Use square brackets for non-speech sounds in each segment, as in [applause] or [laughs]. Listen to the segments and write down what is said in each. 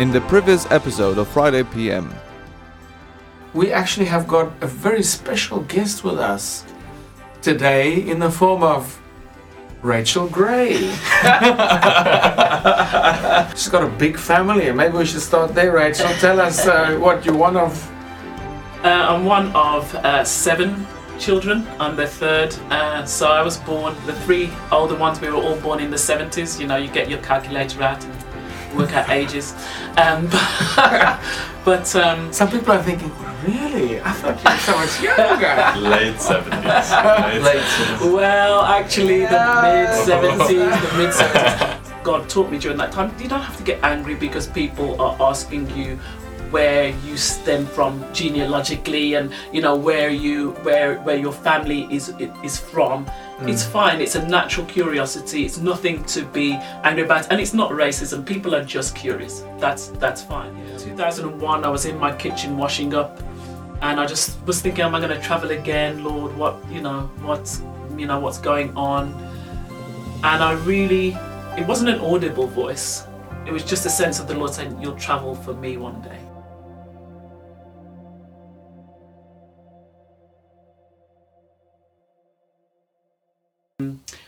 in the previous episode of Friday PM. We actually have got a very special guest with us today in the form of Rachel Gray. [laughs] She's got a big family. Maybe we should start there, Rachel. Tell us uh, what you're one of. Uh, I'm one of uh, seven children. I'm the third. Uh, so I was born, the three older ones, we were all born in the 70s. You know, you get your calculator out and work out ages. Um, [laughs] but um, Some people are thinking, really? I thought you were so much younger. Late 70s. [laughs] Late 70s. Well, actually, the mid 70s, the [laughs] mid 70s. God taught me during that time. You don't have to get angry because people are asking you where you stem from genealogically and you know where you where where your family is is from Mm. it's fine it's a natural curiosity it's nothing to be angry about and it's not racism people are just curious that's that's fine 2001 i was in my kitchen washing up and I just was thinking, am I going to travel again, Lord? What you know, what's you know, what's going on? And I really, it wasn't an audible voice. It was just a sense of the Lord saying, "You'll travel for me one day."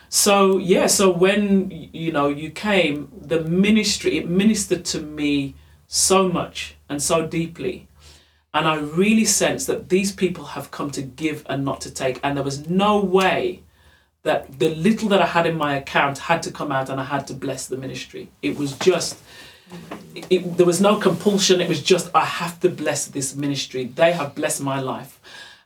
So yeah, so when you know you came, the ministry it ministered to me so much and so deeply and I really sensed that these people have come to give and not to take. And there was no way that the little that I had in my account had to come out and I had to bless the ministry. It was just, it, there was no compulsion. It was just, I have to bless this ministry. They have blessed my life.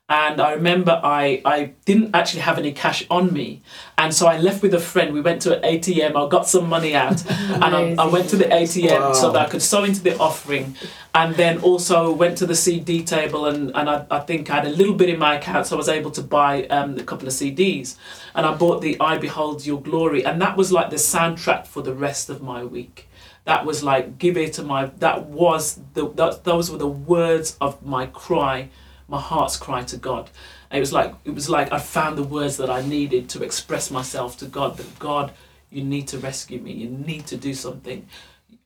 And I remember I, I didn't actually have any cash on me. And so I left with a friend. We went to an ATM. I got some money out. [laughs] and I, I went to the ATM so that I could sow into the offering. And then also went to the CD table. And, and I, I think I had a little bit in my account. So I was able to buy um, a couple of CDs. And I bought the I Behold Your Glory. And that was like the soundtrack for the rest of my week. That was like, give it to my, that was, the, that, those were the words of my cry my heart's cry to God. And it was like it was like I found the words that I needed to express myself to God. That God, you need to rescue me. You need to do something.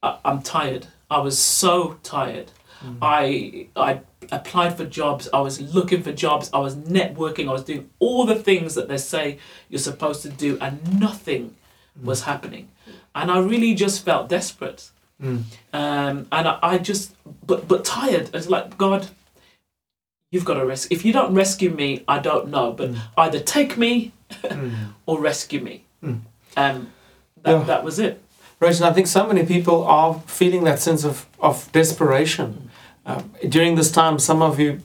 I, I'm tired. I was so tired. Mm. I I applied for jobs. I was looking for jobs. I was networking. I was doing all the things that they say you're supposed to do, and nothing mm. was happening. And I really just felt desperate. Mm. Um, and I, I just but but tired. It's like God, you've got to rescue. If you don't rescue me, I don't know. But either take me [laughs] or rescue me. Um, that, Yeah. that was it. Rachel, I think so many people are feeling that sense of, of desperation. Uh, during this time, some of you,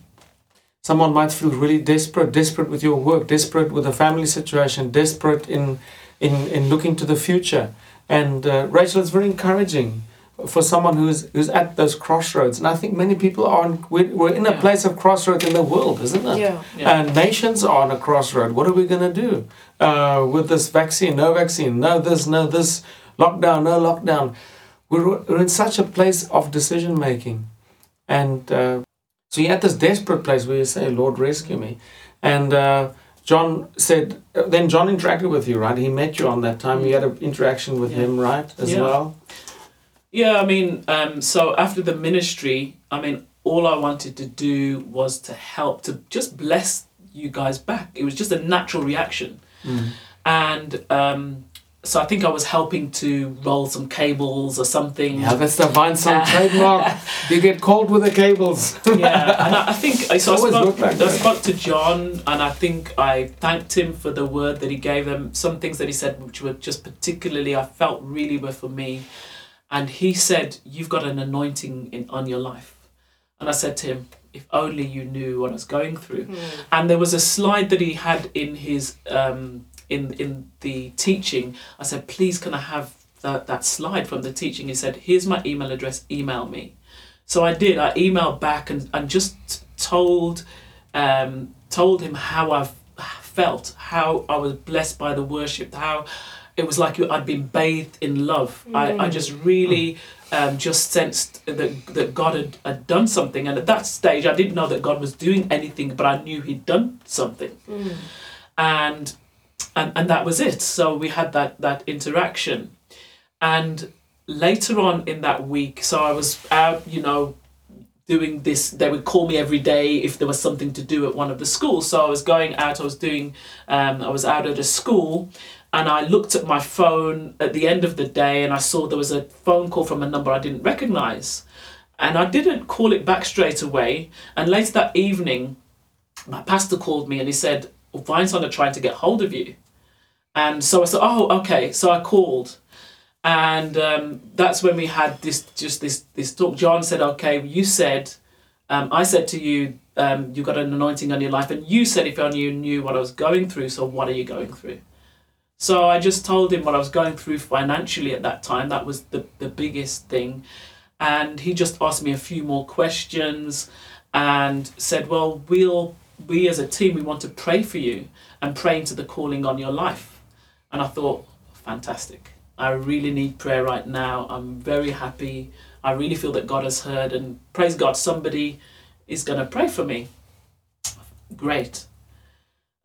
someone might feel really desperate, desperate with your work, desperate with a family situation, desperate in, in, in looking to the future. And uh, Rachel, it's very encouraging for someone who's, who's at those crossroads. And I think many people are, on, we're, we're in a Yeah. place of crossroads in the world, isn't it? Yeah. Yeah. And nations are on a crossroad. What are we going to do uh, with this vaccine? No vaccine. No this. No this. Lockdown. No lockdown. We're, we're in such a place of decision making, and uh, so you're at this desperate place where you say, "Lord, rescue me." And uh, John said, uh, then John interacted with you, right? He met you on that time. You had an interaction with Yeah. him, right, as Yeah. well. Yeah, I mean, um, so after the ministry, I mean, all I wanted to do was to help to just bless you guys back. It was just a natural reaction. And um, so I think I was helping to roll some cables or something. Yeah, that's the Vinesong Uh, trademark. [laughs] You get cold with the cables. yeah, and I, I think so. I spoke, I that. spoke to John, and I think I thanked him for the word that he gave them. Some things that he said, which were just particularly, I felt really were for me. And he said, "You've got an anointing in on your life," and I said to him, "If only you knew what I was going through." And there was a slide that he had in his um, in in the teaching. I said, "Please, can I have that that slide from the teaching?" He said, "Here's my email address. Email me." So I did. I emailed back and, and just told um, told him how I felt, how I was blessed by the worship, how it was like I'd been bathed in love. I, I just really um, just sensed that, that God had, had done something. And at that stage, I didn't know that God was doing anything, but I knew He'd done something. And, and and that was it. So we had that that interaction, and later on in that week, so I was out, you know, doing this. They would call me every day if there was something to do at one of the schools. So I was going out. I was doing. Um, I was out at a school, and I looked at my phone at the end of the day, and I saw there was a phone call from a number I didn't recognize, and I didn't call it back straight away. And later that evening, my pastor called me and he said, well, Vinesong are trying to get hold of you. And so I said, oh, okay. So I called and um, that's when we had this just this this talk. John said, "Okay, you said, um, I said to you, um, you got an anointing on your life, and you said if only you knew what I was going through. So what are you going through?" So I just told him what I was going through financially at that time. That was the the biggest thing, and he just asked me a few more questions, and said, "Well, we'll we as a team we want to pray for you and pray into the calling on your life," and I thought, fantastic I really need prayer right now. I'm very happy. I really feel that God has heard, and praise God, somebody is going to pray for me. Great.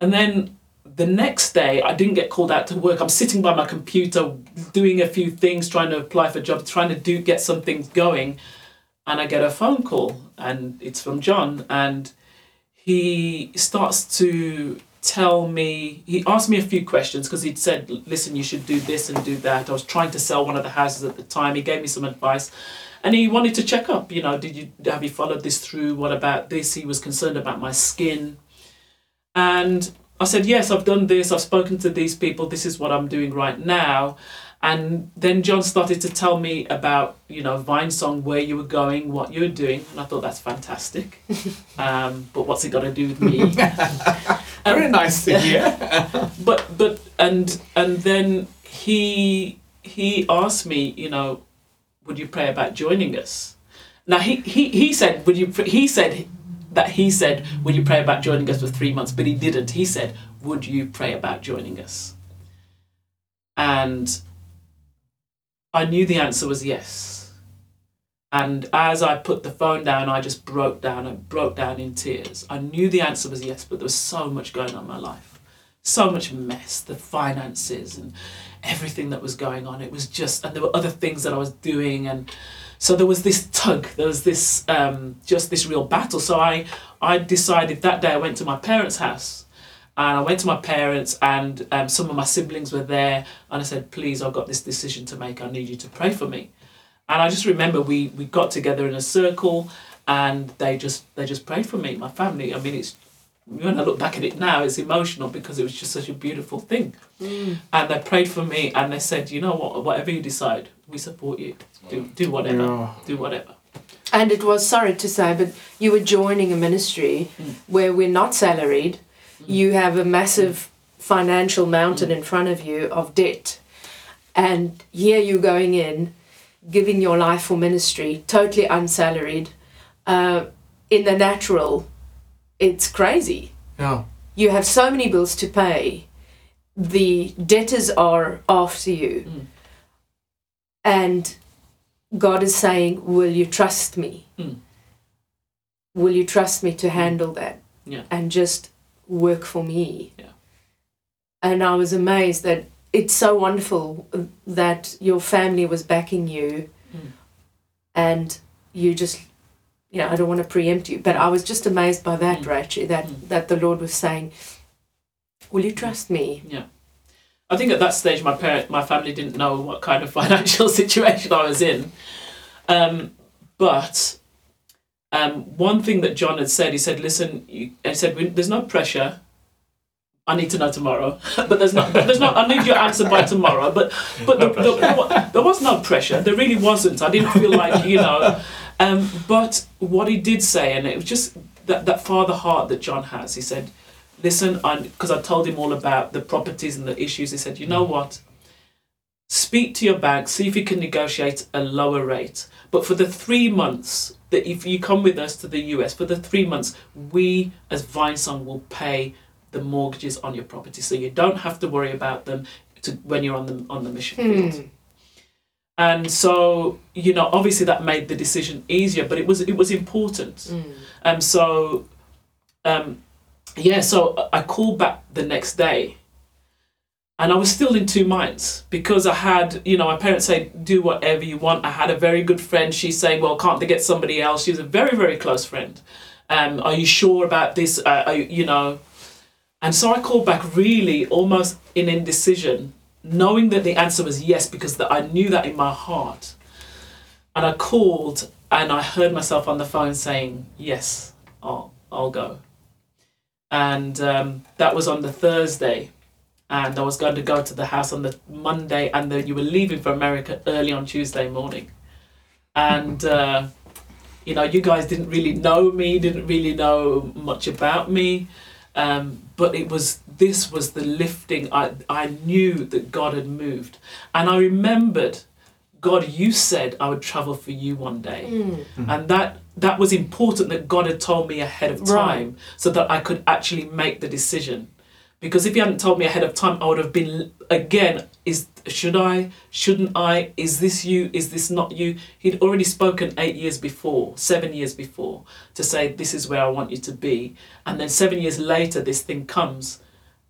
And then the next day, I didn't get called out to work. I'm sitting by my computer doing a few things, trying to apply for jobs, trying to do get some things going. And I get a phone call, and it's from John, and he starts to tell me he asked me a few questions because he'd said listen you should do this and do that. I was trying to sell one of the houses at the time. He gave me some advice and he wanted to check up you know did you have you followed this through? What about this? He was concerned about my skin. And i said yes i've done this i've spoken to these people this is what i'm doing right now and then John started to tell me about, you know, Vinesong, where you were going, what you were doing, and I thought that's fantastic. [laughs] Um, but what's it got to do with me? [laughs] Very nice to hear. [laughs] but but and and then he he asked me, you know, would you pray about joining us? Now he he, he said, would you? He said that he said, would you pray about joining us for three months? But he didn't. He said, would you pray about joining us? And I knew the answer was yes. And as I put the phone down, I just broke down and broke down in tears. I knew the answer was yes, but there was so much going on in my life. So much mess, the finances and everything that was going on. It was just, and there were other things that I was doing. And so there was this tug, there was this, um, just this real battle. So I, I decided that day I went to my parents' house and I went to my parents, and um, some of my siblings were there, and I said, "Please, I've got this decision to make. I need you to pray for me." And I just remember we we got together in a circle, and they just they just prayed for me, my family. I mean, it's when I look back at it now, it's emotional because it was just such a beautiful thing. Mm. And they prayed for me, and they said, "You know what? Whatever you decide, we support you. Do do whatever. Yeah. Do whatever." And it was sorry to say, but you were joining a ministry mm. where we're not salaried you have a massive financial mountain in front of you of debt. And here you're going in, giving your life for ministry, totally unsalaried. Uh, in the natural, it's crazy. Yeah. You have so many bills to pay. The debtors are after you. Mm. And God is saying, Will you trust me? Mm. Will you trust me to handle that? Yeah. And just work for me. Yeah. And I was amazed that it's so wonderful that your family was backing you mm. and you just you know, I don't want to preempt you, but I was just amazed by that, mm. Rachel, that, mm. that the Lord was saying, Will you trust me? Yeah. I think at that stage my parent my family didn't know what kind of [laughs] financial situation I was in. Um, but um, one thing that John had said, he said, "Listen," he said, "There's no pressure. I need to know tomorrow, [laughs] but there's not. There's not. I need your answer by tomorrow. But but no the, the, there was no pressure. There really wasn't. I didn't feel like you know. Um, but what he did say, and it was just that that father heart that John has. He said, "Listen," because I, I told him all about the properties and the issues. He said, "You know what? Speak to your bank. See if you can negotiate a lower rate. But for the three months." that if you come with us to the US for the three months, we as Vinesong will pay the mortgages on your property, so you don't have to worry about them to, when you're on the on the mission field. And so, you know, obviously that made the decision easier, but it was it was important. Mm. Um, so, um, yeah, so I called back the next day, and I was still in two minds because I had, you know, my parents say, do whatever you want. I had a very good friend. She's saying, well, can't they get somebody else? She was a very, very close friend. Um, are you sure about this? Uh, are you, you know, and so I called back really almost in indecision, knowing that the answer was yes because that I knew that in my heart. And I called and I heard myself on the phone saying, yes, I'll, I'll go. And um, that was on the Thursday and I was going to go to the house on the Monday, and then you were leaving for America early on Tuesday morning, and uh, you know you guys didn't really know me, didn't really know much about me, um, but it was this was the lifting. I I knew that God had moved, and I remembered. God, you said I would travel for you one day, Mm. and that that was important that God had told me ahead of time, Right. so that I could actually make the decision because if he hadn't told me ahead of time i would have been again is should i? Shouldn't i? Is this you? Is this not you? He'd already spoken eight years before seven years before to say this is where i want you to be. And then seven years later this thing comes.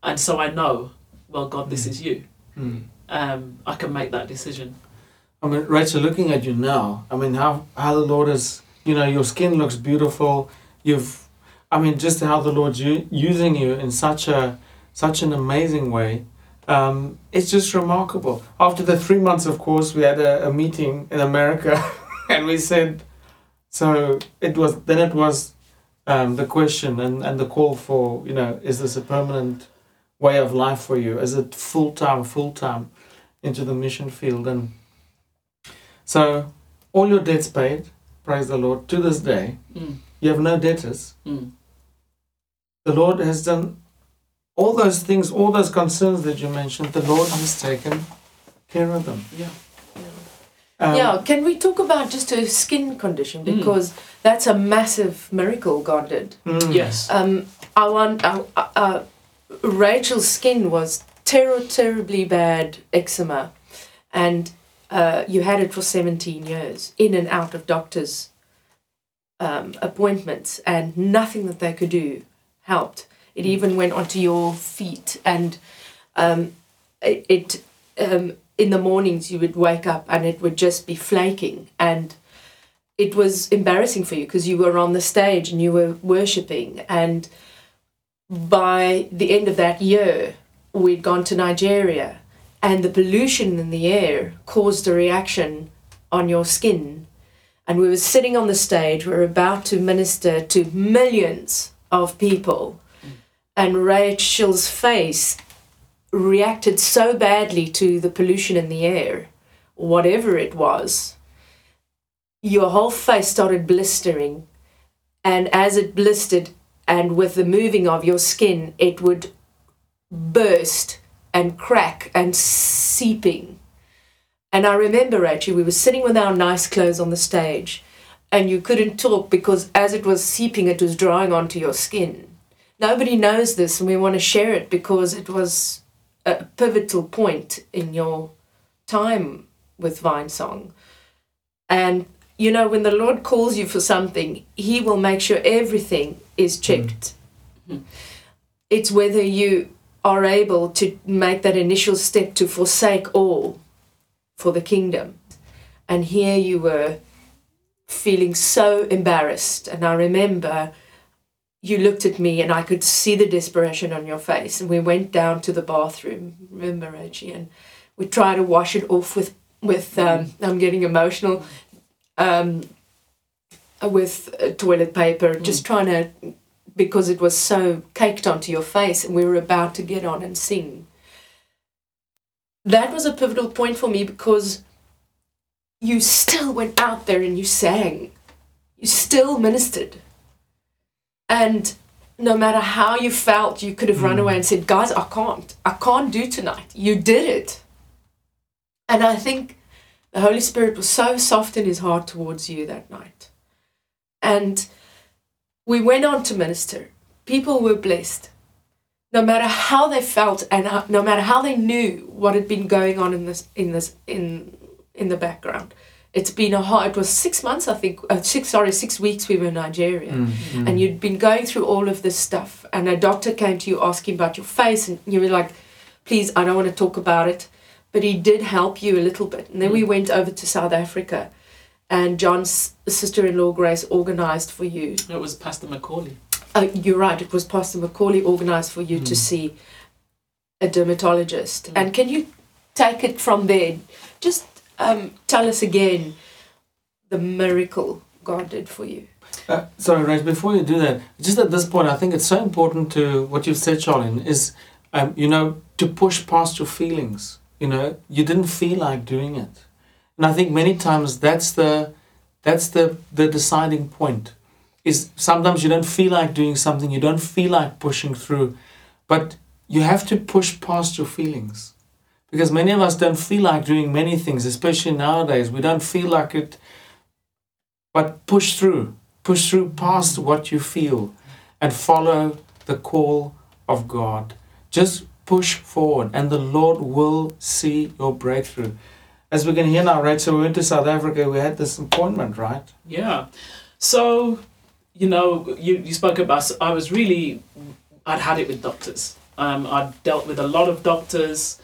And so i know well god this is you. Mm. um, i can make that decision. I mean, Rachel, looking at you now, I mean, how how the Lord is, you know, your skin looks beautiful. You've, I mean, just how the Lord's u- using you in such a such an amazing way. Um, it's just remarkable. After the three months, of course, we had a, a meeting in America, [laughs] and we said, so it was then it was um, the question and, and the call for you know is this a permanent way of life for you? Is it full time, full time into the mission field and so all your debts paid, praise the Lord. To this day, mm, you have no debtors. mm, The Lord has done all those things, all those concerns that you mentioned. The Lord has taken care of them. yeah Um, yeah, can we talk about just her skin condition Mm. because that's a massive miracle God did. mm, yes Um, I want uh, uh, uh, Rachel's skin was ter- terribly bad eczema, and uh, you had it for seventeen years, in and out of doctors' um, appointments, and nothing that they could do helped. It even went onto your feet, and um, it. it um, in the mornings, you would wake up and it would just be flaking, and it was embarrassing for you because you were on the stage and you were worshipping and by the end of that year we'd gone to nigeria and the pollution in the air caused a reaction on your skin and we were sitting on the stage we were about to minister to millions of people and rachel's face reacted so badly to the pollution in the air whatever it was your whole face started blistering. And as it blistered and with the moving of your skin it would burst and crack and seeping. And i remember actually we were sitting with our nice clothes on the stage and you couldn't talk because as it was seeping it was drying onto your skin nobody knows this and we want to share it because it was a pivotal point in your time with Vinesong and you know, when the Lord calls you for something, He will make sure everything is checked. Mm. It's whether you are able to make that initial step to forsake all for the kingdom. And here you were feeling so embarrassed. And I remember you looked at me and I could see the desperation on your face. And we went down to the bathroom, remember, Reggie? And we tried to wash it off with, with um, I'm getting emotional um, with uh, toilet paper, just trying to, because it was so caked onto your face, and we were about to get on and sing. That was a pivotal point for me because you still went out there and you sang, you still ministered. And no matter how you felt, you could have run Mm. away and said, Guys, I can't. I can't do tonight. You did it. And I think the Holy Spirit was so soft in his heart towards you that night. And we went on to minister. People were blessed. No matter how they felt and how, no matter how they knew what had been going on in this in this in in the background. It's been a hard it was 6 months I think uh, 6 sorry 6 weeks we were in Nigeria mm, mm. and you'd been going through all of this stuff and a doctor came to you asking about your face and you were like please, I don't want to talk about it. But he did help you a little bit. And then we went over to South Africa, and John's sister in law, Grace, organized for you. It was Pastor Macaulay. Uh, you're right, it was Pastor Macaulay organized for you to see a dermatologist. And can you take it from there? Just um, tell us again the miracle God did for you. Uh, sorry, Rach, before you do that, just at this point, I think it's so important to what you've said, Charlene, is, um, you know, to push past your feelings. You know, you didn't feel like doing it. And I think many times that's the, that's the, the deciding point. Is sometimes you don't feel like doing something, you don't feel like pushing through, but you have to push past your feelings. Because many of us don't feel like doing many things, especially nowadays. We don't feel like it, but push through push through past what you feel and follow the call of God. Just push forward, and the Lord will see your breakthrough. As we can hear now, right? So we went to South Africa, we had this appointment, right? Yeah. So, you know, you, you spoke about, I was really, I'd had it with doctors. Um, I'd dealt with a lot of doctors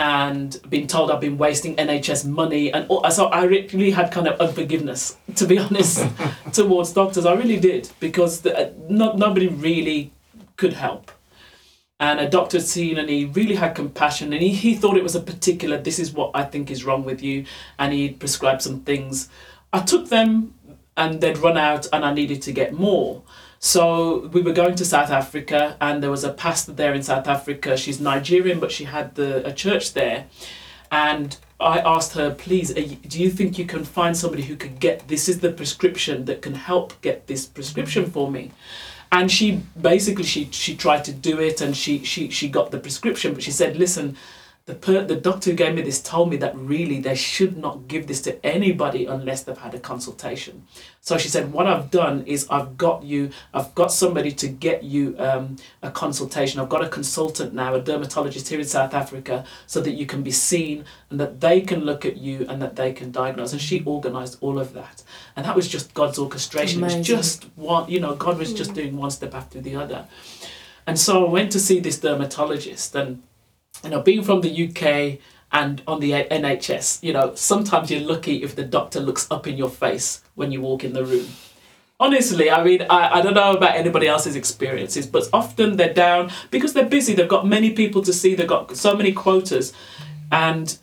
and been told I've been wasting NHS money, and all, so I really had kind of unforgiveness, to be [laughs] honest, [laughs] towards doctors. I really did because the, not nobody really could help. And a doctor had seen and he really had compassion and he, he thought it was a particular, this is what I think is wrong with you. And he prescribed some things. I took them and they'd run out and I needed to get more. So we were going to South Africa, and there was a pastor there in South Africa. She's Nigerian, but she had the a church there, and I asked her, please, do you think you can find somebody who could get this? Is the prescription that can help get this prescription for me? And she basically she she tried to do it, and she she she got the prescription, but she said, listen the, per, the doctor who gave me this told me that really they should not give this to anybody unless they've had a consultation. So she said, What I've done is I've got you, I've got somebody to get you um, a consultation. I've got a consultant now, a dermatologist here in South Africa, so that you can be seen and that they can look at you and that they can diagnose. And she organized all of that. And that was just God's orchestration. Amazing. It was just one, you know, God was just doing one step after the other. And so I went to see this dermatologist and you know, being from the UK and on the NHS, you know, sometimes you're lucky if the doctor looks up in your face when you walk in the room. Honestly, I mean, I, I don't know about anybody else's experiences, but often they're down because they're busy. They've got many people to see, they've got so many quotas. And,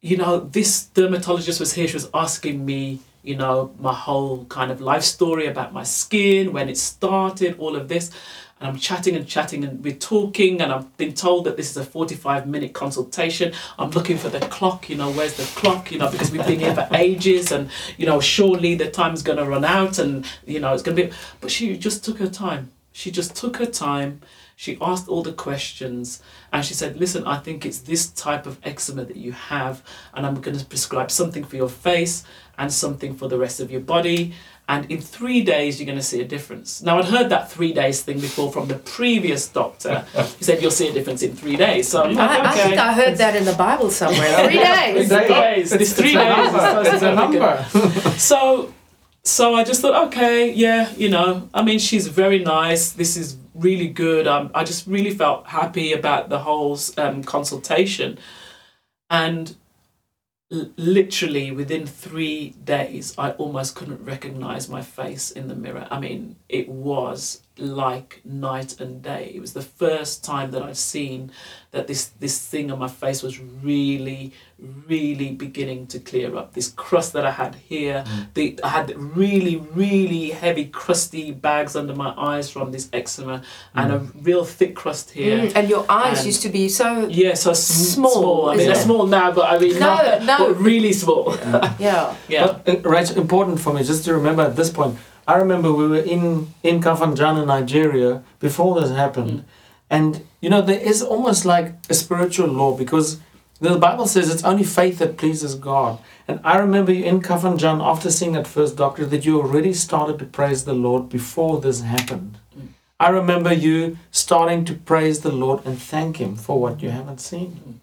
you know, this dermatologist was here, she was asking me, you know, my whole kind of life story about my skin, when it started, all of this and I'm chatting and chatting and we're talking and I've been told that this is a 45 minute consultation. I'm looking for the clock, you know, where's the clock, you know, because we've been here for [laughs] ages and, you know, surely the time's going to run out and, you know, it's going to be. But she just took her time. She just took her time. She asked all the questions and she said, Listen, I think it's this type of eczema that you have, and I'm going to prescribe something for your face and something for the rest of your body and in three days you're going to see a difference. Now I'd heard that three days thing before from the previous doctor. He said you'll see a difference in three days. So like, I, okay. I, think I heard that in the Bible somewhere. [laughs] three days. three days. It's, three days. It's a number. [laughs] so, so I just thought, okay, yeah, you know, I mean, she's very nice. This is really good. Um, I just really felt happy about the whole um, consultation, and literally within three days, I almost couldn't recognize my face in the mirror. I mean, it was like night and day. It was the first time that I'd seen that this this thing on my face was really, really beginning to clear up. This crust that I had here, mm. the I had really, really heavy, crusty bags under my eyes from this eczema, mm. and a real thick crust here. Mm. And your eyes and used to be so yeah, so small. small. I mean, they're small now, but I mean, no, not, no, really small. Yeah, yeah. [laughs] yeah. But, uh, right, important for me just to remember at this point I remember we were in in Kafanchan, Nigeria, before this happened, mm. and you know there is almost like a spiritual law because the Bible says it's only faith that pleases God. And I remember you in Kafanchan after seeing that first doctor that you already started to praise the Lord before this happened. Mm. I remember you starting to praise the Lord and thank Him for what you haven't seen. Mm.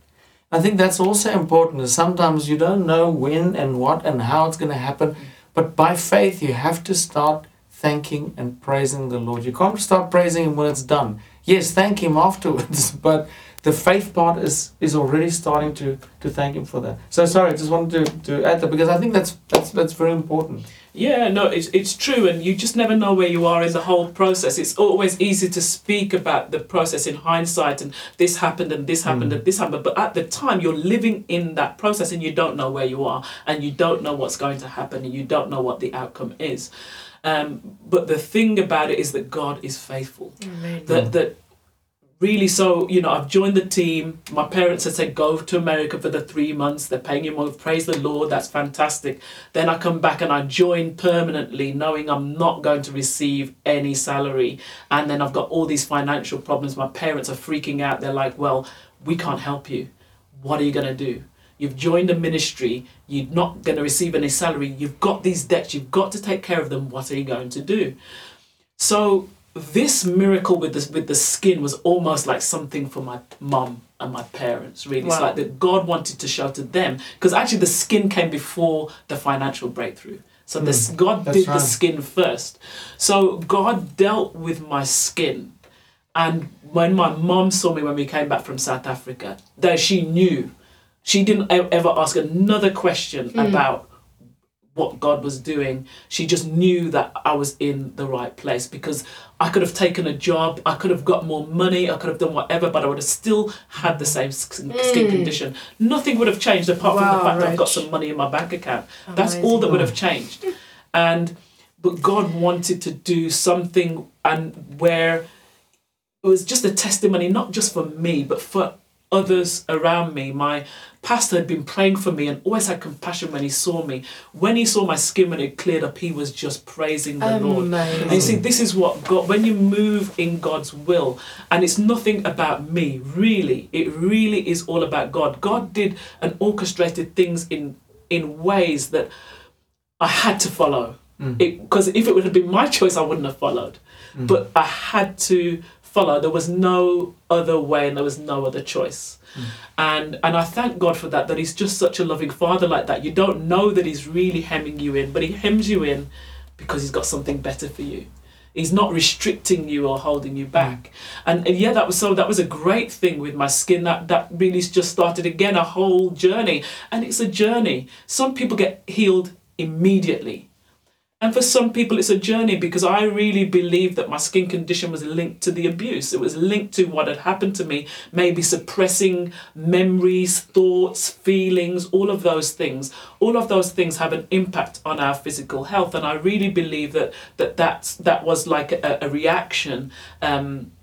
I think that's also important. Is Sometimes you don't know when and what and how it's going to happen. Mm. But by faith, you have to start thanking and praising the Lord. You can't start praising Him when it's done. Yes, thank Him [laughs] afterwards, but the faith part is is already starting to to thank him for that. So sorry, I just wanted to, to add that because I think that's that's that's very important. Yeah, no, it's, it's true, and you just never know where you are in the whole process. It's always easy to speak about the process in hindsight, and this happened, and this happened, Mm. and this happened. But at the time, you're living in that process, and you don't know where you are, and you don't know what's going to happen, and you don't know what the outcome is. Um, but the thing about it is that God is faithful. Amen. That that really so you know i've joined the team. My parents had said go to america for the three months. They're paying you more. Praise the lord. That's fantastic. Then i come back and i join permanently knowing i'm not going to receive any salary. And then i've got all these financial problems. My parents are freaking out. They're like well we can't help you. What are you going to do? You've joined a ministry, you're not going to receive any salary, you've got these debts, you've got to take care of them. What are you going to do? So this miracle with this with the skin was almost like something for my mum and my parents. Really, it's like that God wanted to show to them because actually the skin came before the financial breakthrough. So this hmm. God did the skin first. So God dealt with my skin, and when my mum saw me when we came back from South Africa, that she knew, she didn't ever ask another question hmm. about what God was doing. She just knew that I was in the right place because I could have taken a job, I could have got more money, I could have done whatever, but I would have still had the same skin, skin mm. condition. Nothing would have changed apart from the Wow, fact that I've got some money in my bank account. That's all that would have changed. [laughs] And but God wanted to do something and where it was just a testimony, not just for me, but for others around me. My pastor had been praying for me and always had compassion when he saw me. When he saw my skin when it cleared up, he was just praising the Lord. And you see, this is what God, when you move in God's will, and it's nothing about me, really, it really is all about God. God did and orchestrated things in in ways that I had to follow. Mm. It because if it would have been my [laughs] choice, I wouldn't have followed. Mm. But I had to follow. There was no other way, and there was no other choice. Hmm. And and I thank God for that. That He's just such a loving Father like that. You don't know that He's really hemming you in, but He hems you in because He's got something better for you. He's not restricting you or holding you back. Hmm. And, and yeah, that was so that was a great thing with my skin. That that really just started again a whole journey. And it's a journey. Some people get healed immediately. And for some people, it's a journey because I really believe that my skin condition was linked to the abuse. It was linked to what had happened to me, maybe suppressing memories, thoughts, feelings, all of those things. All of those things have an impact on our physical health. And I really believe that that, that's, that was like a, a reaction. Um,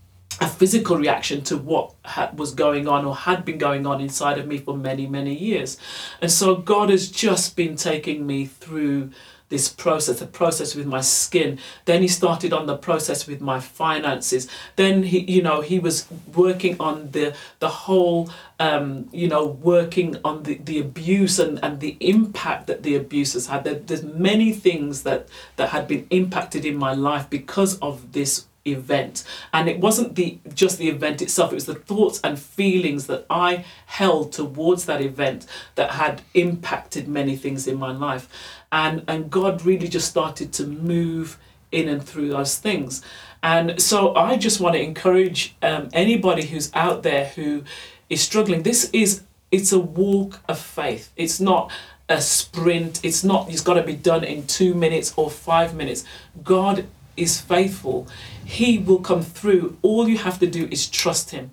a physical reaction to what ha- was going on or had been going on inside of me for many, many years. And so God has just been taking me through this process, the process with my skin. Then he started on the process with my finances. Then he, you know, he was working on the the whole, um, you know, working on the, the abuse and, and the impact that the abuse has had. There, there's many things that that had been impacted in my life because of this event. And it wasn't the just the event itself it was the thoughts and feelings that i held towards that event that had impacted many things in my life. And and god really just started to move in and through those things. And so i just want to encourage um, anybody who's out there who is struggling this is it's a walk of faith. It's not a sprint. It's not it's got to be done in two minutes or five minutes. God is faithful, He will come through. All you have to do is trust Him.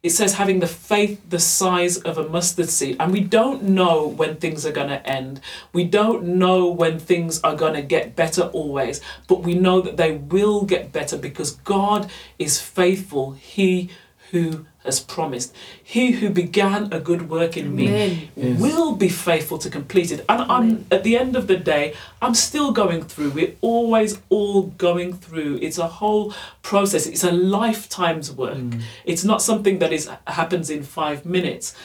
It says having the faith the size of a mustard seed. And we don't know when things are going to end. We don't know when things are going to get better always. But we know that they will get better because God is faithful. He who has promised. He who began a good work in me Amen. Yes. will be faithful to complete it. And I'm at the end of the day, I'm still going through. We're always all going through. It's a whole process. It's a lifetime's work. Mm. It's not something that is happens in five minutes.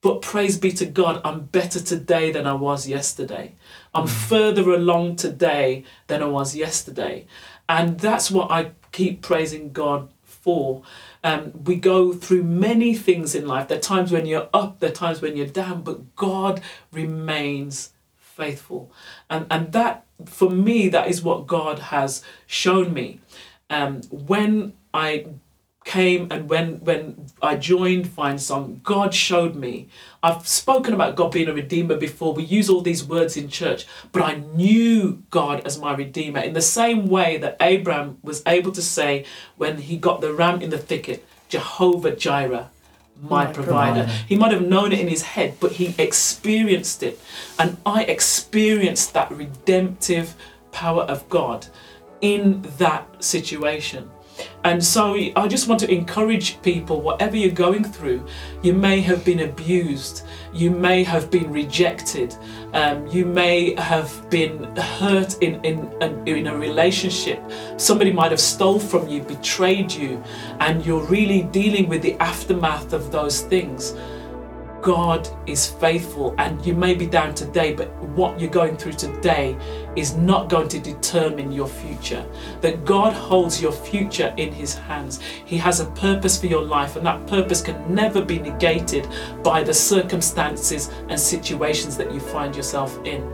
But praise be to God, I'm better today than I was yesterday. I'm mm. further along today than I was yesterday. And that's what I keep praising God for. Um, we go through many things in life. There are times when you're up, there are times when you're down, but God remains faithful. And, and that, for me, that is what God has shown me. Um, when I came and when when I joined Vinesong, God showed me. I've spoken about God being a redeemer before. We use all these words in church, but I knew God as my redeemer in the same way that Abraham was able to say when he got the ram in the thicket, Jehovah Jireh, my, My provider. provider. He might have known it in his head, but he experienced it. And I experienced that redemptive power of God in that situation. And so I just want to encourage people, whatever you're going through, you may have been abused, you may have been rejected, um, you may have been hurt in, in, in, in a relationship. Somebody might have stole from you, betrayed you, and you're really dealing with the aftermath of those things. God is faithful, and you may be down today, but what you're going through today is not going to determine your future. That God holds your future in His hands. He has a purpose for your life, and that purpose can never be negated by the circumstances and situations that you find yourself in.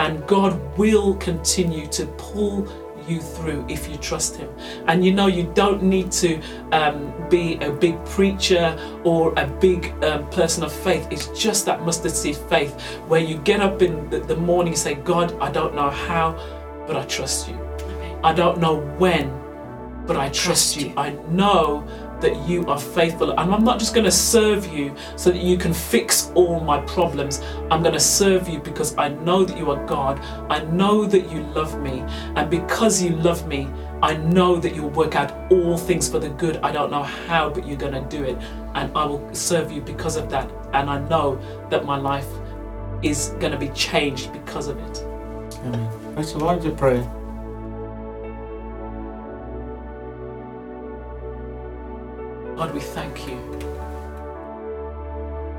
And God will continue to pull you through if you trust him and you know you don't need to um, be a big preacher or a big um, person of faith it's just that mustard seed faith where you get up in the, the morning and say god i don't know how but i trust you i don't know when but i trust, Trust you. you. i know that you are faithful. And i'm not just going to serve you so that you can fix all my problems. I'm going to serve you because i know that you are god. I know that you love me. And because you love me i know that you'll work out all things for the good. I don't know how but you're going to do it. And i will serve you because of that. And i know that my life is going to be changed because of it. Amen. Rachel, why don't you God, we thank you.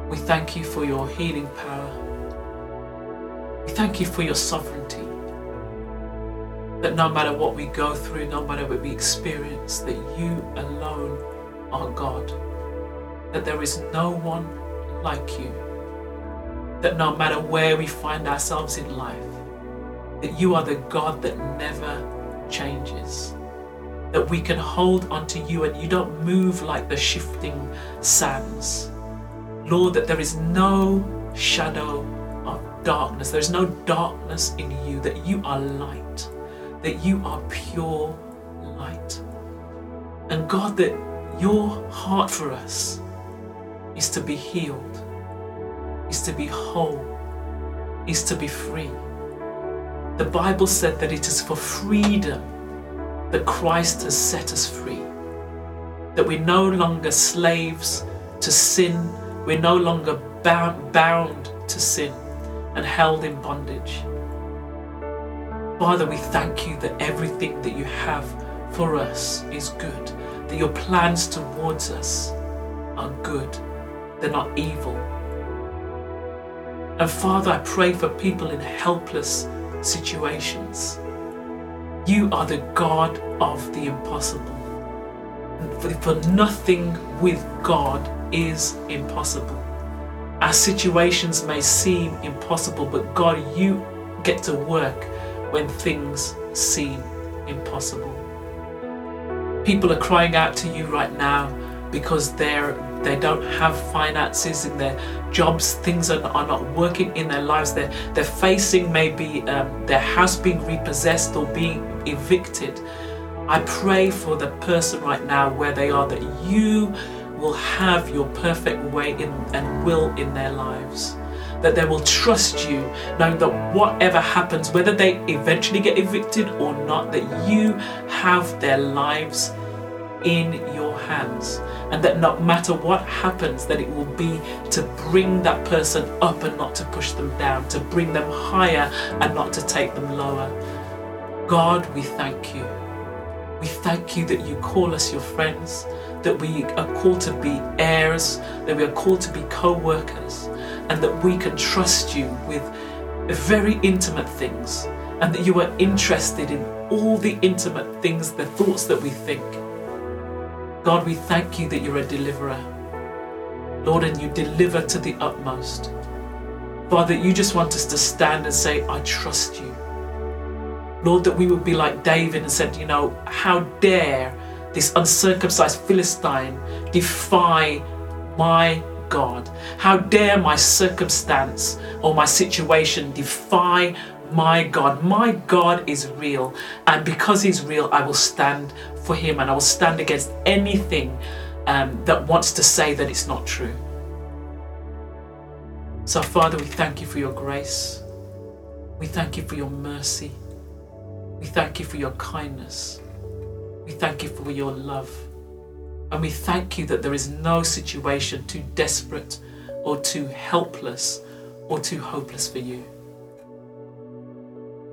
We thank you for your healing power. We thank you for your sovereignty. That no matter what we go through, no matter what we experience, that you alone are God. That there is no one like you. That no matter where we find ourselves in life, that you are the God that never changes that we can hold onto you and you don't move like the shifting sands. Lord, that there is no shadow of darkness, there is no darkness in you, that you are light, that you are pure light. And God, that your heart for us is to be healed, is to be whole, is to be free. The Bible said that it is for freedom that Christ has set us free. That we're no longer slaves to sin, we're no longer bound, bound to sin and held in bondage. Father, we thank you that everything that you have for us is good, that your plans towards us are good, they're not evil. And Father, I pray for people in helpless situations. You are the God of the impossible. For, nothing with God is impossible. Our situations may seem impossible, but God, you get to work when things seem impossible. People are crying out to you right now because they're they don't have finances in their jobs things are, are not working in their lives they're, they're facing maybe um, their house being repossessed or being evicted. I pray for the person right now where they are that you will have your perfect way in and will in their lives. That they will trust you knowing that whatever happens whether they eventually get evicted or not that you have their lives in your hands. And that no matter what happens that it will be to bring that person up and not to push them down to bring them higher and not to take them lower god we thank you we thank you that you call us your friends that we are called to be heirs that we are called to be co-workers and that we can trust you with very intimate things and that you are interested in all the intimate things the thoughts that we think God, we thank you that you're a deliverer. Lord, and you deliver to the utmost. Father, you just want us to stand and say, I trust you. Lord, that we would be like David and said, you know, how dare this uncircumcised Philistine defy my God? How dare my circumstance or my situation defy my God? My God is real, and because He's real, I will stand for Him and I will stand against anything um, that wants to say that it's not true. So, Father, we thank you for your grace. We thank you for your mercy. We thank you for your kindness. We thank you for your love. And we thank you that there is no situation too desperate or too helpless or too hopeless for you.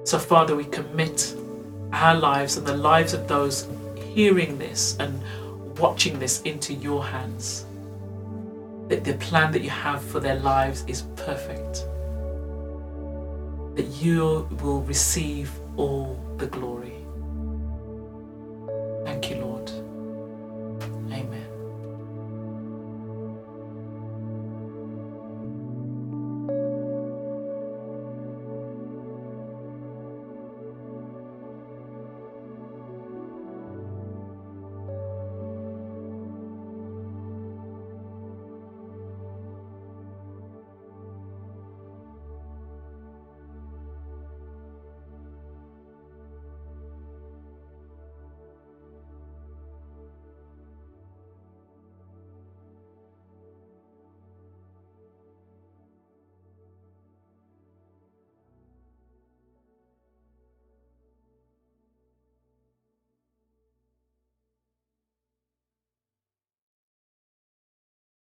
So, Father, we commit our lives and the lives of those hearing this and watching this into your hands. That the plan that you have for their lives is perfect. That you will receive all the glory.